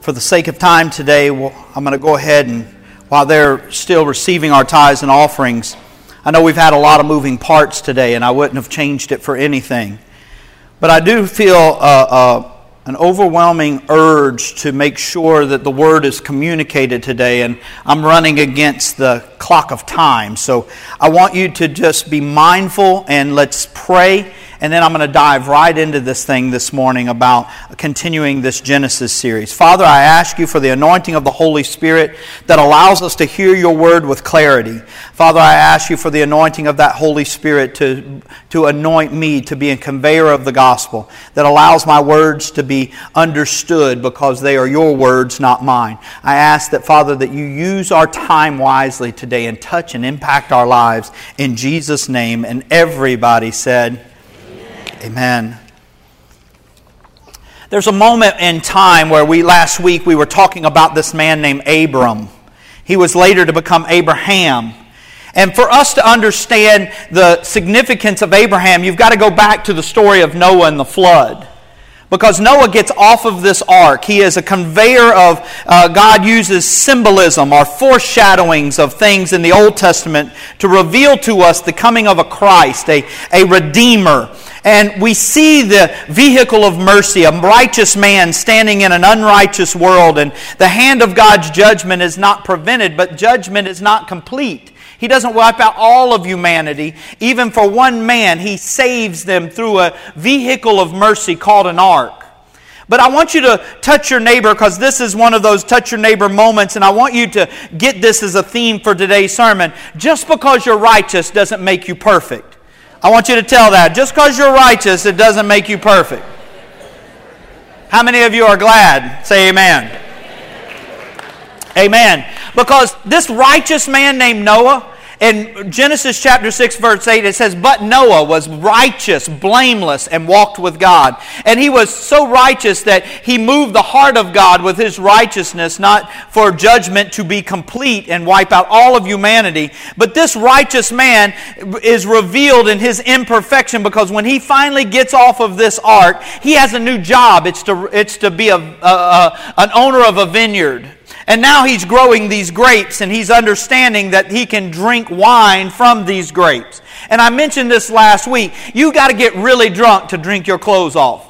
for the sake of time today, I'm going to go ahead and, while they're still receiving our tithes and offerings, I know we've had a lot of moving parts today, and I wouldn't have changed it for anything. But I do feel uh, uh, an overwhelming urge to make sure that the word is communicated today, and I'm running against the clock of time. So I want you to just be mindful and let's pray and then I'm going to dive right into this thing this morning about continuing this Genesis series. Father, I ask you for the anointing of the Holy Spirit that allows us to hear your word with clarity. Father, I ask you for the anointing of that Holy Spirit to, to anoint me to be a conveyor of the gospel that allows my words to be understood because they are your words, not mine. I ask that, Father, that you use our time wisely today and touch and impact our lives in Jesus' name. And everybody said, Amen. There's a moment in time where we last week we were talking about this man named Abram. He was later to become Abraham. And for us to understand the significance of Abraham, you've got to go back to the story of Noah and the flood. Because Noah gets off of this ark. He is a conveyor of, uh, God uses symbolism or foreshadowings of things in the Old Testament to reveal to us the coming of a Christ, a, a Redeemer, and we see the vehicle of mercy, a righteous man standing in an unrighteous world. And the hand of God's judgment is not prevented, but judgment is not complete. He doesn't wipe out all of humanity. Even for one man, He saves them through a vehicle of mercy called an ark. But I want you to touch your neighbor because this is one of those touch your neighbor moments, and I want you to get this as a theme for today's sermon. Just because you're righteous doesn't make you perfect. I want you to tell that. Just because you're righteous, it doesn't make you perfect. How many of you are glad? Say amen. Amen. Because this righteous man named Noah, in Genesis chapter 6, verse 8, it says, But Noah was righteous, blameless, and walked with God. And he was so righteous that he moved the heart of God with his righteousness, not for judgment to be complete and wipe out all of humanity. But this righteous man is revealed in his imperfection because when he finally gets off of this ark, he has a new job. It's to, it's to be a, a, a an owner of a vineyard. And now he's growing these grapes and he's understanding that he can drink wine from these grapes. And I mentioned this last week. You got to get really drunk to drink your clothes off.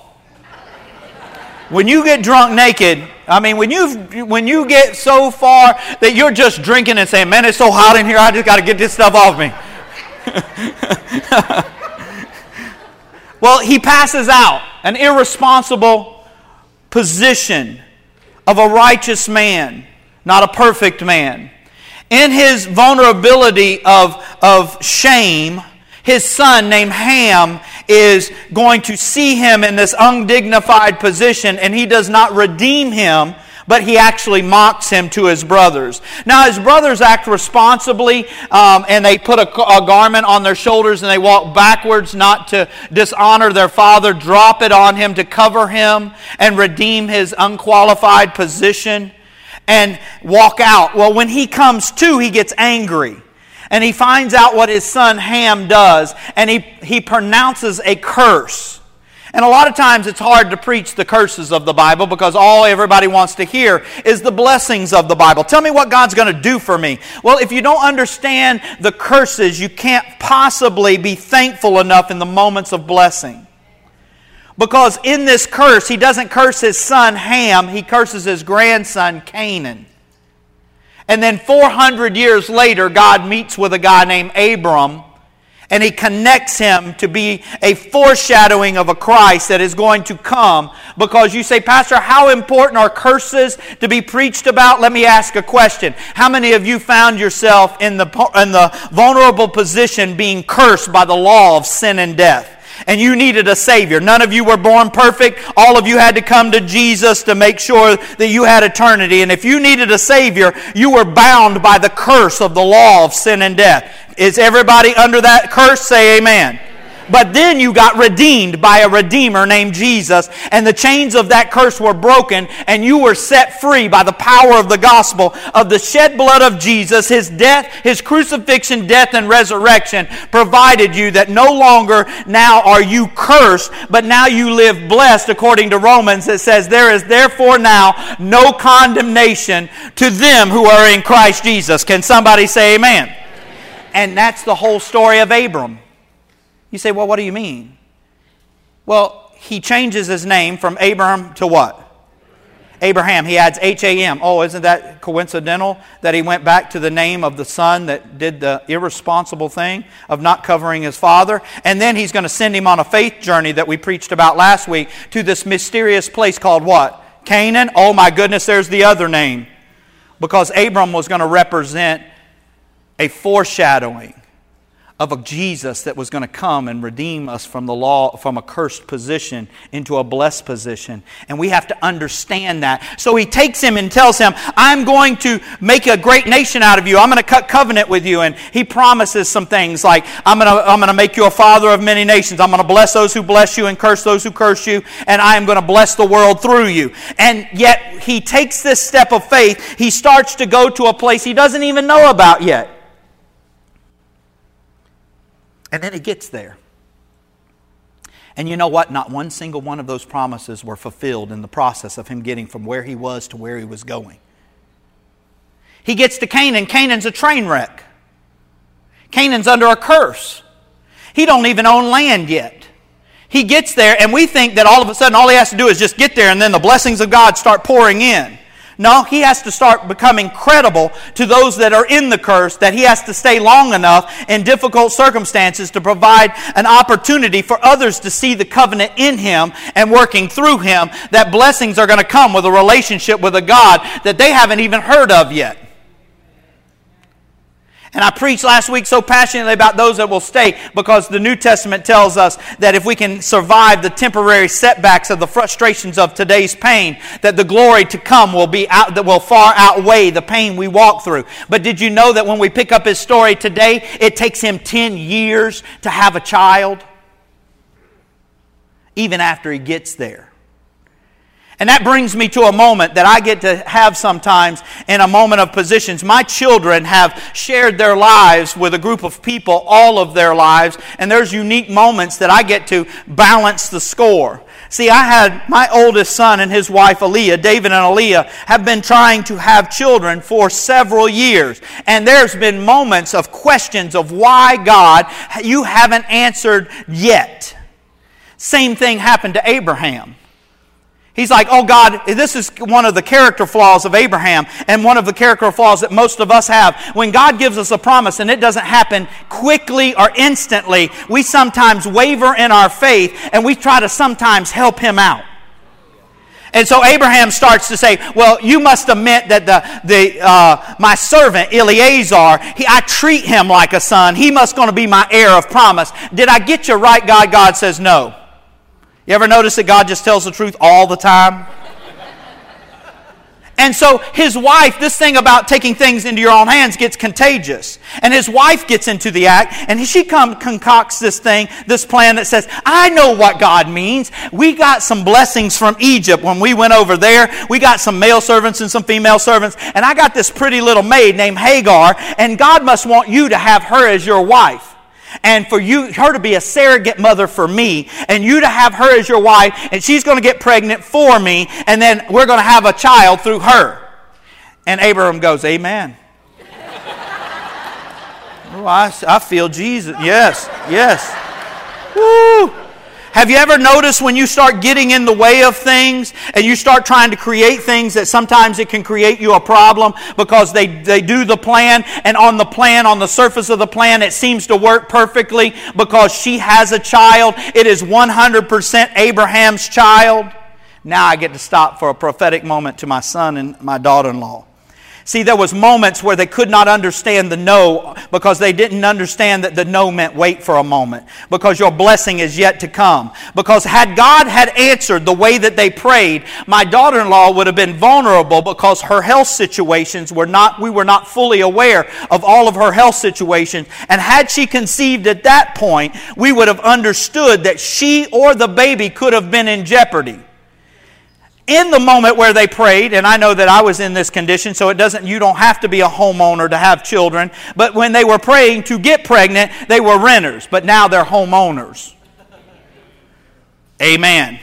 When you get drunk naked, I mean, when you when you get so far that you're just drinking and saying, "Man, it's so hot in here. I just got to get this stuff off me." well, he passes out an irresponsible position of a righteous man not a perfect man. In his vulnerability of, of shame, his son named Ham is going to see him in this undignified position, and he does not redeem him, but he actually mocks him to his brothers. Now, his brothers act responsibly, um, and they put a, a garment on their shoulders and they walk backwards, not to dishonor their father, drop it on him to cover him and redeem his unqualified position and walk out. Well, when he comes to, he gets angry. And he finds out what his son Ham does, and he, he pronounces a curse. And a lot of times it's hard to preach the curses of the Bible because all everybody wants to hear is the blessings of the Bible. Tell me what God's going to do for me. Well, if you don't understand the curses, you can't possibly be thankful enough in the moments of blessing. Because in this curse, he doesn't curse his son Ham, he curses his grandson Canaan. And then 400 years later, God meets with a guy named Abram and he connects him to be a foreshadowing of a Christ that is going to come. Because you say, Pastor, how important are curses to be preached about? Let me ask a question. How many of you found yourself in the, in the vulnerable position being cursed by the law of sin and death? And you needed a Savior. None of you were born perfect. All of you had to come to Jesus to make sure that you had eternity. And if you needed a Savior, you were bound by the curse of the law of sin and death. Is everybody under that curse? Say amen. But then you got redeemed by a redeemer named Jesus, and the chains of that curse were broken, and you were set free by the power of the gospel of the shed blood of Jesus, his death, his crucifixion, death, and resurrection provided you that no longer now are you cursed, but now you live blessed according to Romans. It says, There is therefore now no condemnation to them who are in Christ Jesus. Can somebody say amen? And that's the whole story of Abram. You say, Well, what do you mean? Well, he changes his name from Abram to what? Abraham, he adds H A M. Oh, isn't that coincidental that he went back to the name of the son that did the irresponsible thing of not covering his father? And then he's going to send him on a faith journey that we preached about last week to this mysterious place called what? Canaan. Oh my goodness, there's the other name. Because Abram was going to represent a foreshadowing of a Jesus that was going to come and redeem us from the law, from a cursed position into a blessed position. And we have to understand that. So he takes him and tells him, I'm going to make a great nation out of you. I'm going to cut covenant with you. And he promises some things like, I'm going to, I'm going to make you a father of many nations. I'm going to bless those who bless you and curse those who curse you. And I am going to bless the world through you. And yet he takes this step of faith. He starts to go to a place he doesn't even know about yet. And then it gets there. And you know what? Not one single one of those promises were fulfilled in the process of him getting from where he was to where he was going. He gets to Canaan. Canaan's a train wreck. Canaan's under a curse. He don't even own land yet. He gets there, and we think that all of a sudden all he has to do is just get there, and then the blessings of God start pouring in. No, he has to start becoming credible to those that are in the curse, that he has to stay long enough in difficult circumstances to provide an opportunity for others to see the covenant in him and working through him, that blessings are going to come with a relationship with a God that they haven't even heard of yet. And I preached last week so passionately about those that will stay because the New Testament tells us that if we can survive the temporary setbacks of the frustrations of today's pain, that the glory to come will be out, that will far outweigh the pain we walk through. But did you know that when we pick up his story today, it takes him 10 years to have a child? Even after he gets there. And that brings me to a moment that I get to have sometimes in a moment of positions. My children have shared their lives with a group of people all of their lives, and there's unique moments that I get to balance the score. See, I had my oldest son and his wife, Aaliyah, David and Aaliyah, have been trying to have children for several years. And there's been moments of questions of why, God, you haven't answered yet. Same thing happened to Abraham. He's like, oh God, this is one of the character flaws of Abraham and one of the character flaws that most of us have. When God gives us a promise and it doesn't happen quickly or instantly, we sometimes waver in our faith and we try to sometimes help him out. And so Abraham starts to say, Well, you must have meant that the, the, uh, my servant Eliezer, he, I treat him like a son. He must going to be my heir of promise. Did I get you right, God? God says, No. You ever notice that God just tells the truth all the time? And so his wife, this thing about taking things into your own hands gets contagious. And his wife gets into the act and she come, concocts this thing, this plan that says, I know what God means. We got some blessings from Egypt when we went over there. We got some male servants and some female servants. And I got this pretty little maid named Hagar. And God must want you to have her as your wife and for you her to be a surrogate mother for me and you to have her as your wife and she's going to get pregnant for me and then we're going to have a child through her. And abraham goes amen. Oh, I, I feel jesus. Yes yes. Woo. Have you ever noticed when you start getting in the way of things and you start trying to create things that sometimes it can create you a problem because they, they do the plan and on the plan, on the surface of the plan, it seems to work perfectly because she has a child. It is 100% Abraham's child. Now I get to stop for a prophetic moment to my son and my daughter in law. See, there was moments where they could not understand the no because they didn't understand that the no meant wait for a moment because your blessing is yet to come. Because had God had answered the way that they prayed, my daughter-in-law would have been vulnerable because her health situations were not we were not fully aware of all of her health situations. And had she conceived at that point, we would have understood that she or the baby could have been in jeopardy in the moment where they prayed, and I know that I was in this condition, so it doesn't, you don't have to be a homeowner to have children, but when they were praying to get pregnant, they were renters, but now they're homeowners. Amen.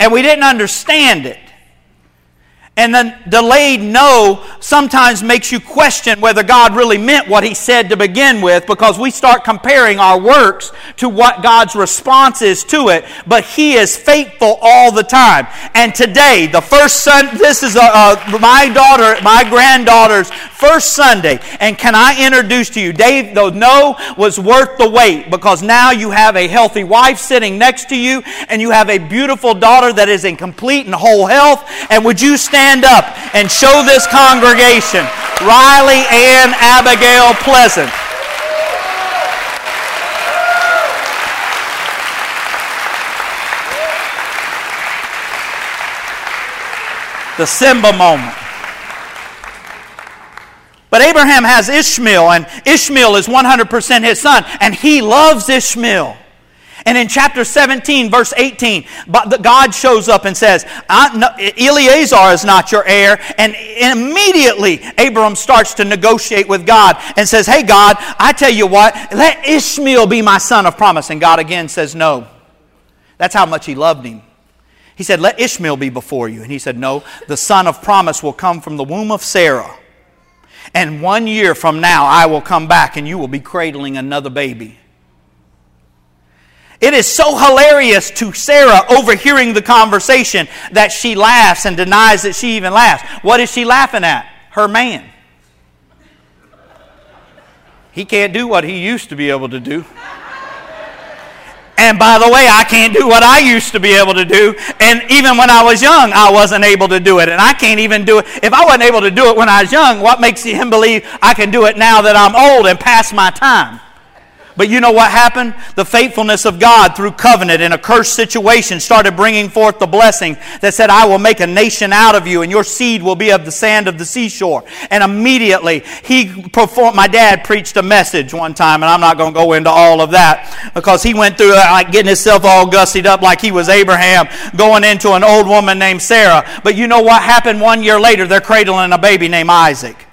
And we didn't understand it. And the delayed no sometimes makes you question whether God really meant what He said to begin with because we start comparing our works to what God's response is to it. But He is faithful all the time. And today, the first Sunday, this is a, a, my daughter, my granddaughter's first Sunday. And can I introduce to you, Dave, the no was worth the wait because now you have a healthy wife sitting next to you and you have a beautiful daughter that is in complete and whole health. And would you stand? Stand up and show this congregation Riley and Abigail Pleasant. The Simba moment. But Abraham has Ishmael, and Ishmael is 100% his son, and he loves Ishmael. And in chapter 17, verse 18, God shows up and says, Eliezer is not your heir. And immediately, Abram starts to negotiate with God and says, Hey, God, I tell you what, let Ishmael be my son of promise. And God again says, No. That's how much he loved him. He said, Let Ishmael be before you. And he said, No, the son of promise will come from the womb of Sarah. And one year from now, I will come back and you will be cradling another baby. It is so hilarious to Sarah overhearing the conversation that she laughs and denies that she even laughs. What is she laughing at? Her man. He can't do what he used to be able to do. And by the way, I can't do what I used to be able to do. And even when I was young, I wasn't able to do it. And I can't even do it. If I wasn't able to do it when I was young, what makes him believe I can do it now that I'm old and past my time? But you know what happened? The faithfulness of God through covenant in a cursed situation started bringing forth the blessing that said, I will make a nation out of you, and your seed will be of the sand of the seashore. And immediately, he performed, my dad preached a message one time, and I'm not going to go into all of that because he went through uh, like getting himself all gussied up like he was Abraham, going into an old woman named Sarah. But you know what happened one year later? They're cradling a baby named Isaac.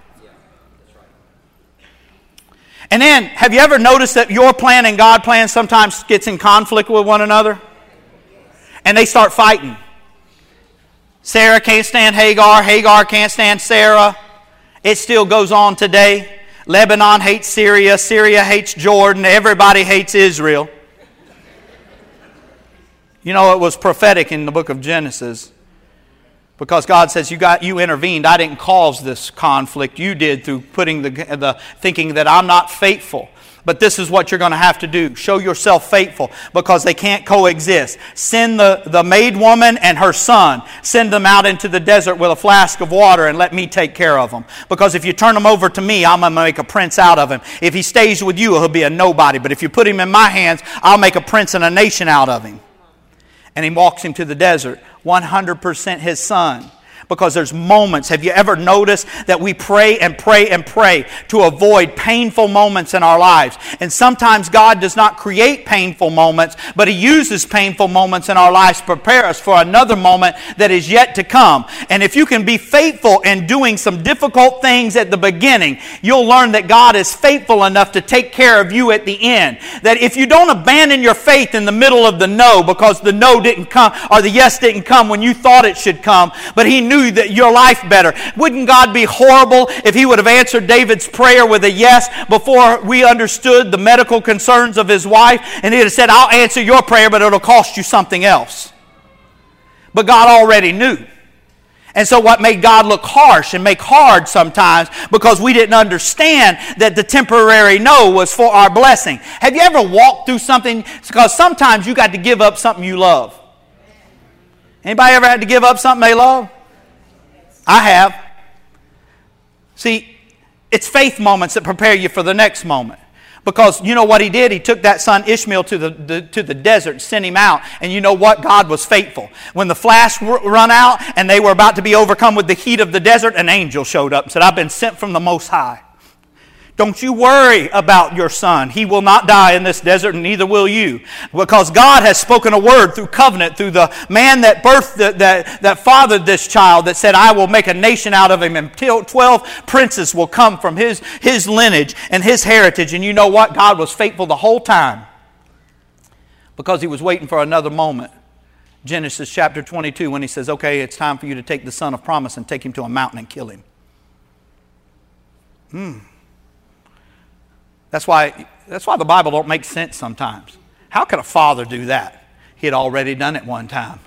And then, have you ever noticed that your plan and God plan sometimes gets in conflict with one another? And they start fighting. Sarah can't stand Hagar, Hagar can't stand Sarah. It still goes on today. Lebanon hates Syria, Syria hates Jordan, everybody hates Israel. You know, it was prophetic in the book of Genesis because God says you got you intervened. I didn't cause this conflict. You did through putting the, the thinking that I'm not faithful. But this is what you're going to have to do. Show yourself faithful because they can't coexist. Send the, the maid woman and her son. Send them out into the desert with a flask of water and let me take care of them. Because if you turn them over to me, I'm going to make a prince out of him. If he stays with you, he'll be a nobody. But if you put him in my hands, I'll make a prince and a nation out of him. And he walks him to the desert. 100% his son because there's moments. Have you ever noticed that we pray and pray and pray to avoid painful moments in our lives? And sometimes God does not create painful moments, but He uses painful moments in our lives to prepare us for another moment that is yet to come. And if you can be faithful in doing some difficult things at the beginning, you'll learn that God is faithful enough to take care of you at the end. That if you don't abandon your faith in the middle of the no because the no didn't come or the yes didn't come when you thought it should come, but He knew that your life better. Wouldn't God be horrible if He would have answered David's prayer with a yes before we understood the medical concerns of his wife? And He'd have said, I'll answer your prayer, but it'll cost you something else. But God already knew. And so, what made God look harsh and make hard sometimes because we didn't understand that the temporary no was for our blessing. Have you ever walked through something? Because sometimes you got to give up something you love. Anybody ever had to give up something they love? I have. See, it's faith moments that prepare you for the next moment. Because you know what he did? He took that son Ishmael to the, the, to the desert, sent him out, and you know what? God was faithful. When the flash run out and they were about to be overcome with the heat of the desert, an angel showed up and said, I've been sent from the Most High. Don't you worry about your son. He will not die in this desert, and neither will you. Because God has spoken a word through covenant, through the man that birthed, the, that, that fathered this child, that said, I will make a nation out of him, and 12 princes will come from his, his lineage and his heritage. And you know what? God was faithful the whole time because he was waiting for another moment. Genesis chapter 22, when he says, Okay, it's time for you to take the son of promise and take him to a mountain and kill him. Hmm. That's why, that's why the Bible don't make sense sometimes. How could a father do that? He had already done it one time.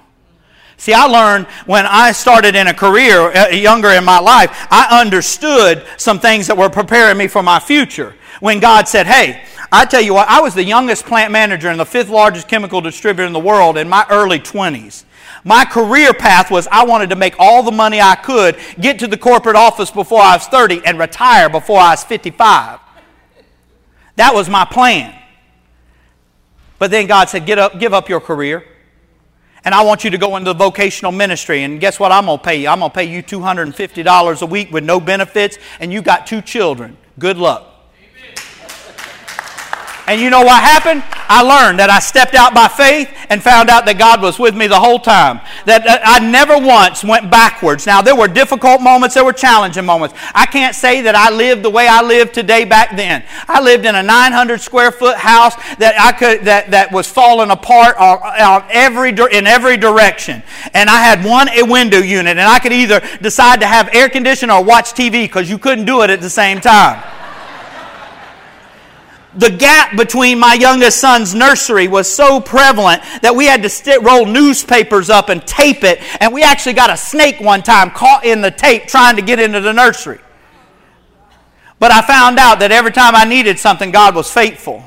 See, I learned when I started in a career uh, younger in my life, I understood some things that were preparing me for my future. When God said, Hey, I tell you what, I was the youngest plant manager in the fifth largest chemical distributor in the world in my early 20s. My career path was I wanted to make all the money I could, get to the corporate office before I was 30, and retire before I was 55. That was my plan. But then God said, Get up, give up your career. And I want you to go into the vocational ministry. And guess what I'm going to pay you? I'm going to pay you $250 a week with no benefits, and you got two children. Good luck. And you know what happened? I learned that I stepped out by faith and found out that God was with me the whole time. That I never once went backwards. Now, there were difficult moments, there were challenging moments. I can't say that I lived the way I live today back then. I lived in a 900 square foot house that I could that, that was falling apart on, on every in every direction. And I had one window unit, and I could either decide to have air conditioning or watch TV because you couldn't do it at the same time the gap between my youngest son's nursery was so prevalent that we had to st- roll newspapers up and tape it. And we actually got a snake one time caught in the tape trying to get into the nursery. But I found out that every time I needed something, God was faithful.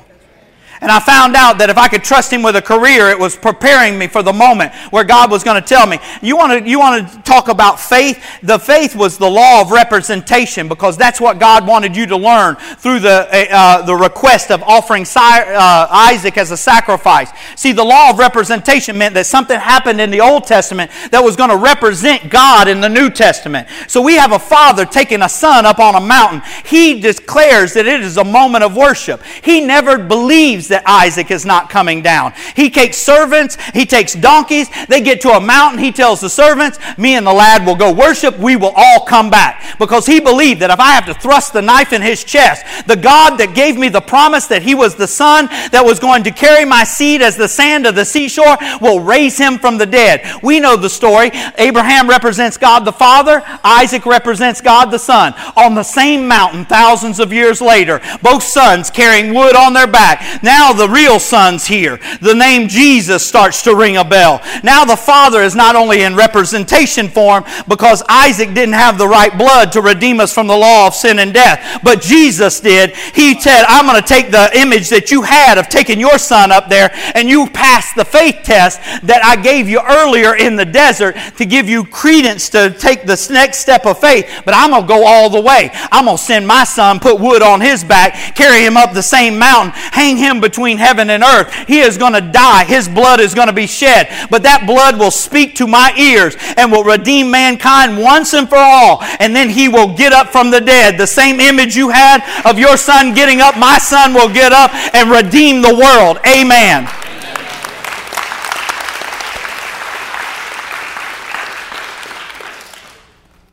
And I found out that if I could trust Him with a career, it was preparing me for the moment where God was going to tell me. You want to, you want to talk about faith? The faith was the law of representation because that's what God wanted you to learn through the, uh, the request of offering uh, Isaac as a sacrifice. See, the law of representation meant that something happened in the Old Testament that was going to represent God in the New Testament. So we have a father taking a son up on a mountain. He declares that it is a moment of worship. He never believes that Isaac is not coming down. He takes servants, he takes donkeys, they get to a mountain, he tells the servants, Me and the lad will go worship, we will all come back. Because he believed that if I have to thrust the knife in his chest, the God that gave me the promise that he was the son that was going to carry my seed as the sand of the seashore will raise him from the dead. We know the story. Abraham represents God the Father, Isaac represents God the Son. On the same mountain, thousands of years later, both sons carrying wood on their back. Now now the real son's here. The name Jesus starts to ring a bell. Now the Father is not only in representation form because Isaac didn't have the right blood to redeem us from the law of sin and death, but Jesus did. He said, I'm going to take the image that you had of taking your son up there and you passed the faith test that I gave you earlier in the desert to give you credence to take this next step of faith, but I'm going to go all the way. I'm going to send my son, put wood on his back, carry him up the same mountain, hang him between heaven and earth. He is going to die. His blood is going to be shed. But that blood will speak to my ears and will redeem mankind once and for all. And then he will get up from the dead. The same image you had of your son getting up, my son will get up and redeem the world. Amen.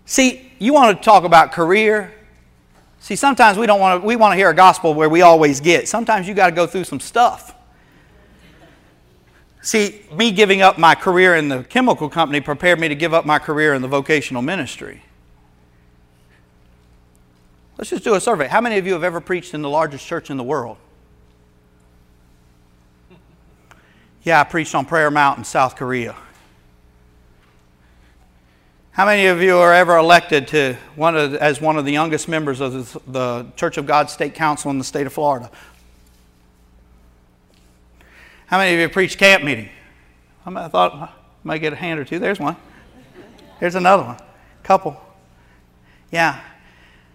See, you want to talk about career? See, sometimes we don't want to, we want to hear a gospel where we always get. Sometimes you got to go through some stuff. See, me giving up my career in the chemical company prepared me to give up my career in the vocational ministry. Let's just do a survey. How many of you have ever preached in the largest church in the world? Yeah, I preached on Prayer Mountain, South Korea. How many of you are ever elected to one of, as one of the youngest members of the Church of God State Council in the state of Florida? How many of you preached camp meeting? I thought I might get a hand or two. There's one. There's another one. Couple. Yeah.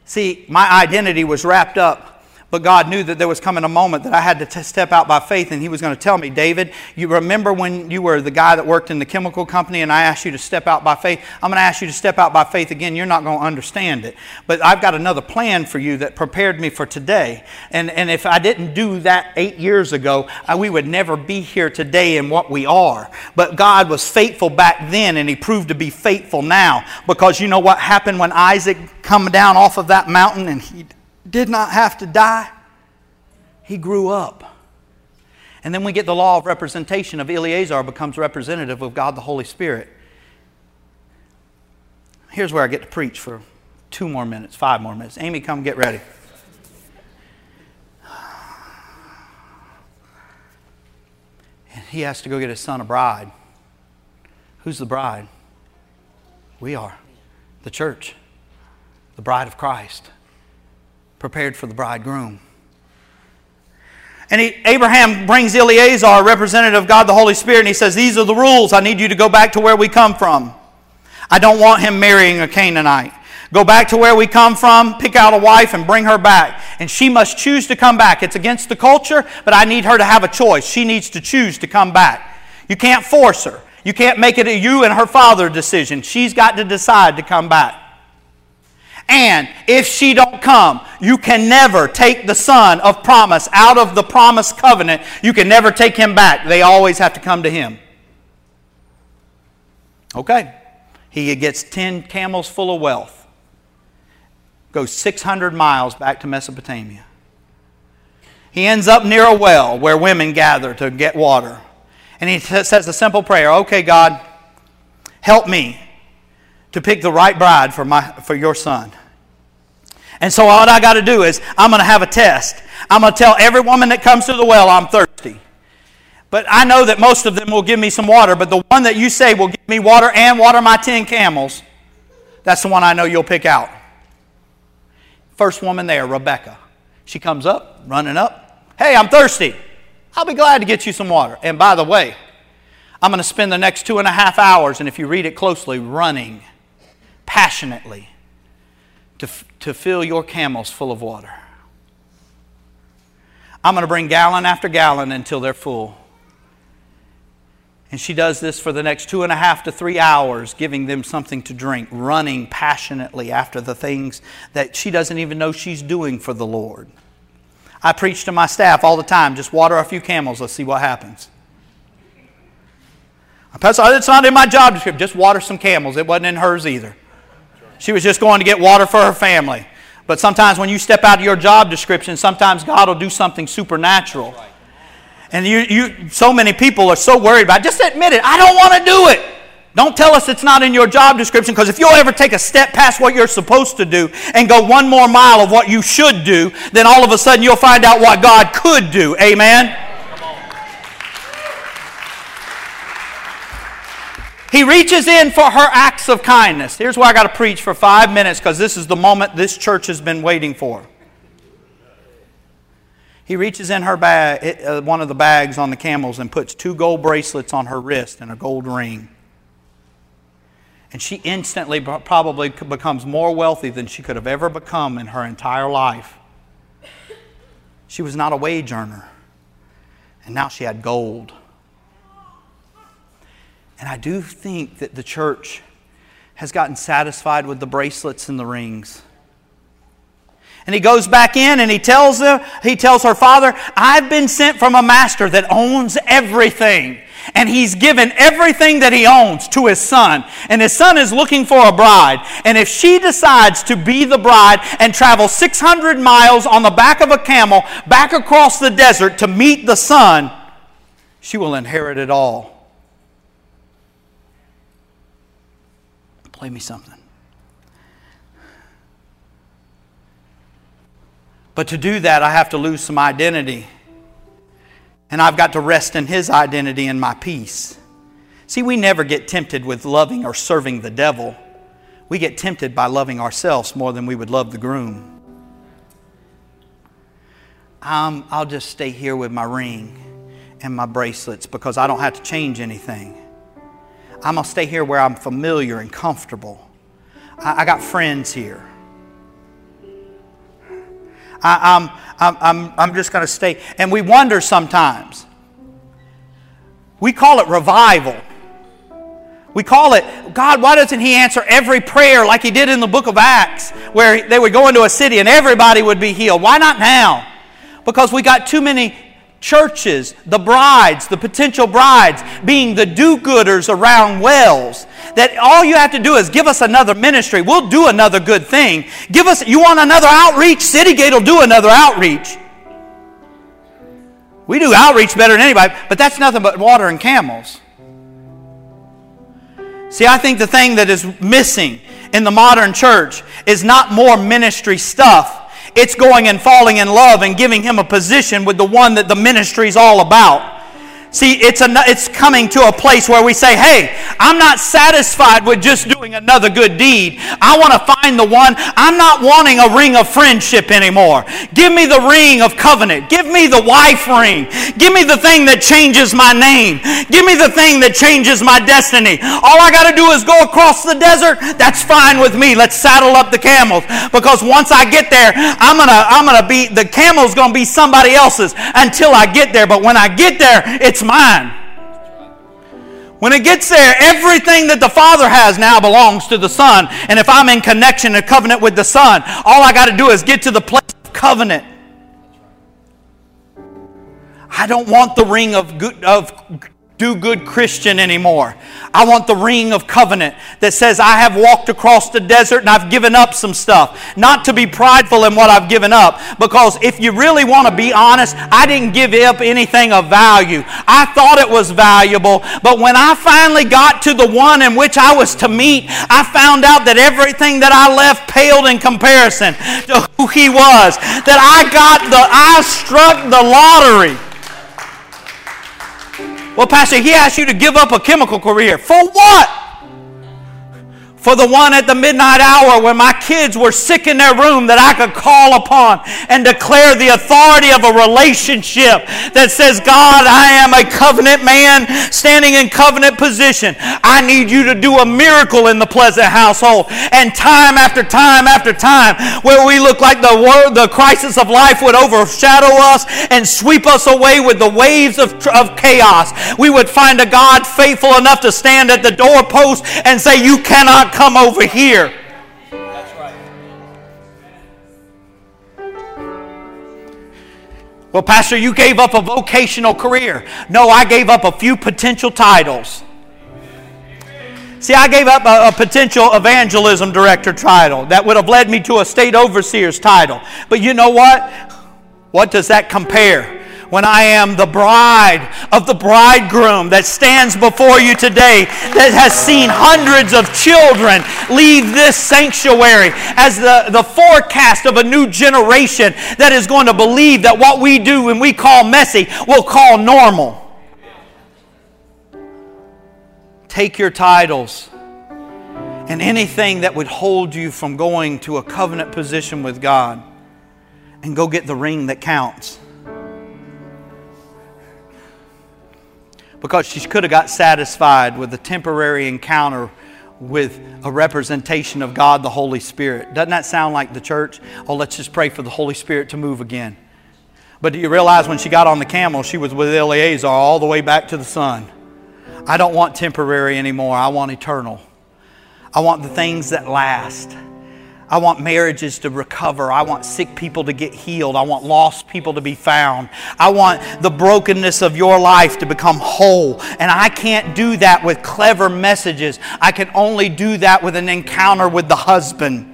See, my identity was wrapped up but God knew that there was coming a moment that I had to t- step out by faith, and He was going to tell me, David, you remember when you were the guy that worked in the chemical company and I asked you to step out by faith? I'm going to ask you to step out by faith again. You're not going to understand it. But I've got another plan for you that prepared me for today. And, and if I didn't do that eight years ago, I, we would never be here today in what we are. But God was faithful back then, and He proved to be faithful now. Because you know what happened when Isaac come down off of that mountain and he did not have to die. He grew up. And then we get the law of representation of Eleazar becomes representative of God the Holy Spirit. Here's where I get to preach for two more minutes, five more minutes. Amy, come get ready. And he has to go get his son a bride. Who's the bride? We are. The church. The bride of Christ prepared for the bridegroom. And he, Abraham brings Eleazar, representative of God the Holy Spirit, and he says, These are the rules. I need you to go back to where we come from. I don't want him marrying a Canaanite. Go back to where we come from, pick out a wife, and bring her back. And she must choose to come back. It's against the culture, but I need her to have a choice. She needs to choose to come back. You can't force her. You can't make it a you and her father decision. She's got to decide to come back. And if she don't come, you can never take the son of promise out of the promise covenant. You can never take him back. They always have to come to him. Okay. He gets 10 camels full of wealth. Goes 600 miles back to Mesopotamia. He ends up near a well where women gather to get water. And he says a simple prayer Okay, God, help me to pick the right bride for, my, for your son. And so all I got to do is I'm going to have a test. I'm going to tell every woman that comes to the well I'm thirsty. But I know that most of them will give me some water, but the one that you say will give me water and water my 10 camels, that's the one I know you'll pick out. First woman there, Rebecca. She comes up, running up. Hey, I'm thirsty. I'll be glad to get you some water. And by the way, I'm going to spend the next two and a half hours, and if you read it closely, running passionately to, to fill your camels full of water. I'm going to bring gallon after gallon until they're full. And she does this for the next two and a half to three hours, giving them something to drink, running passionately after the things that she doesn't even know she's doing for the Lord. I preach to my staff all the time just water a few camels, let's see what happens. Pastor, it's not in my job description. Just water some camels. It wasn't in hers either. She was just going to get water for her family. But sometimes when you step out of your job description, sometimes God will do something supernatural. And you, you, so many people are so worried about it. Just admit it. I don't want to do it. Don't tell us it's not in your job description because if you'll ever take a step past what you're supposed to do and go one more mile of what you should do, then all of a sudden you'll find out what God could do. Amen? He reaches in for her acts of kindness. Here's why I got to preach for five minutes because this is the moment this church has been waiting for. He reaches in her bag, uh, one of the bags on the camels and puts two gold bracelets on her wrist and a gold ring. And she instantly probably becomes more wealthy than she could have ever become in her entire life. She was not a wage earner, and now she had gold. And I do think that the church has gotten satisfied with the bracelets and the rings. And he goes back in and he tells her, he tells her father, I've been sent from a master that owns everything. And he's given everything that he owns to his son. And his son is looking for a bride. And if she decides to be the bride and travel 600 miles on the back of a camel back across the desert to meet the son, she will inherit it all. Play me something. But to do that, I have to lose some identity. And I've got to rest in His identity and my peace. See, we never get tempted with loving or serving the devil. We get tempted by loving ourselves more than we would love the groom. Um, I'll just stay here with my ring and my bracelets because I don't have to change anything. I'm going to stay here where I'm familiar and comfortable. I, I got friends here. I, am I'm, I'm, I'm just going to stay. And we wonder sometimes. We call it revival. We call it, God, why doesn't He answer every prayer like He did in the book of Acts, where they would go into a city and everybody would be healed? Why not now? Because we got too many churches, the brides, the potential brides, being the do gooders around wells. That all you have to do is give us another ministry. We'll do another good thing. Give us, you want another outreach? Citygate will do another outreach. We do outreach better than anybody, but that's nothing but water and camels. See, I think the thing that is missing in the modern church is not more ministry stuff. It's going and falling in love and giving him a position with the one that the ministry is all about. See, it's, a, it's coming to a place where we say, hey, I'm not satisfied with just doing another good deed. I want to find the one. I'm not wanting a ring of friendship anymore. Give me the ring of covenant. Give me the wife ring. Give me the thing that changes my name. Give me the thing that changes my destiny. All I got to do is go across the desert. That's fine with me. Let's saddle up the camels because once I get there, I'm going to I'm going to be the camel's going to be somebody else's until I get there. But when I get there, it's it's mine. When it gets there, everything that the Father has now belongs to the Son. And if I'm in connection and covenant with the Son, all I got to do is get to the place of covenant. I don't want the ring of, good, of do good Christian anymore. I want the ring of covenant that says, I have walked across the desert and I've given up some stuff. Not to be prideful in what I've given up, because if you really want to be honest, I didn't give up anything of value. I thought it was valuable, but when I finally got to the one in which I was to meet, I found out that everything that I left paled in comparison to who he was. That I got the, I struck the lottery. Well, Pastor, he asked you to give up a chemical career. For what? For the one at the midnight hour when my kids were sick in their room that I could call upon and declare the authority of a relationship that says, God, I am a covenant man standing in covenant position. I need you to do a miracle in the pleasant household. And time after time after time, where we look like the world, the crisis of life would overshadow us and sweep us away with the waves of, of chaos, we would find a God faithful enough to stand at the doorpost and say, You cannot come over here. Well, Pastor, you gave up a vocational career. No, I gave up a few potential titles. See, I gave up a, a, potential evangelism director title that would have led me to a state overseer's title. But you know what? What does that compare when I am the bride of the bridegroom that stands before you today, that has seen hundreds of children leave this sanctuary as the, the forecast of a new generation that is going to believe that what we do when we call messy, we'll call normal. Take your titles and anything that would hold you from going to a covenant position with God and go get the ring that counts. Because she could have got satisfied with a temporary encounter with a representation of God the Holy Spirit. Doesn't that sound like the church? Oh, let's just pray for the Holy Spirit to move again. But do you realize when she got on the camel, she was with Eleazar all the way back to the son? I don't want temporary anymore. I want eternal. I want the things that last. I want marriages to recover. I want sick people to get healed. I want lost people to be found. I want the brokenness of your life to become whole. And I can't do that with clever messages. I can only do that with an encounter with the husband.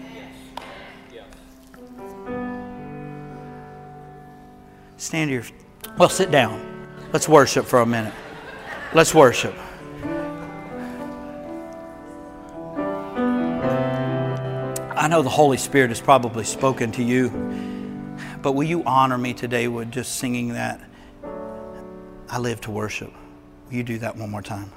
Stand here. Well, sit down. Let's worship for a minute. Let's worship. I know the Holy Spirit has probably spoken to you, but will you honor me today with just singing that? I live to worship. Will you do that one more time?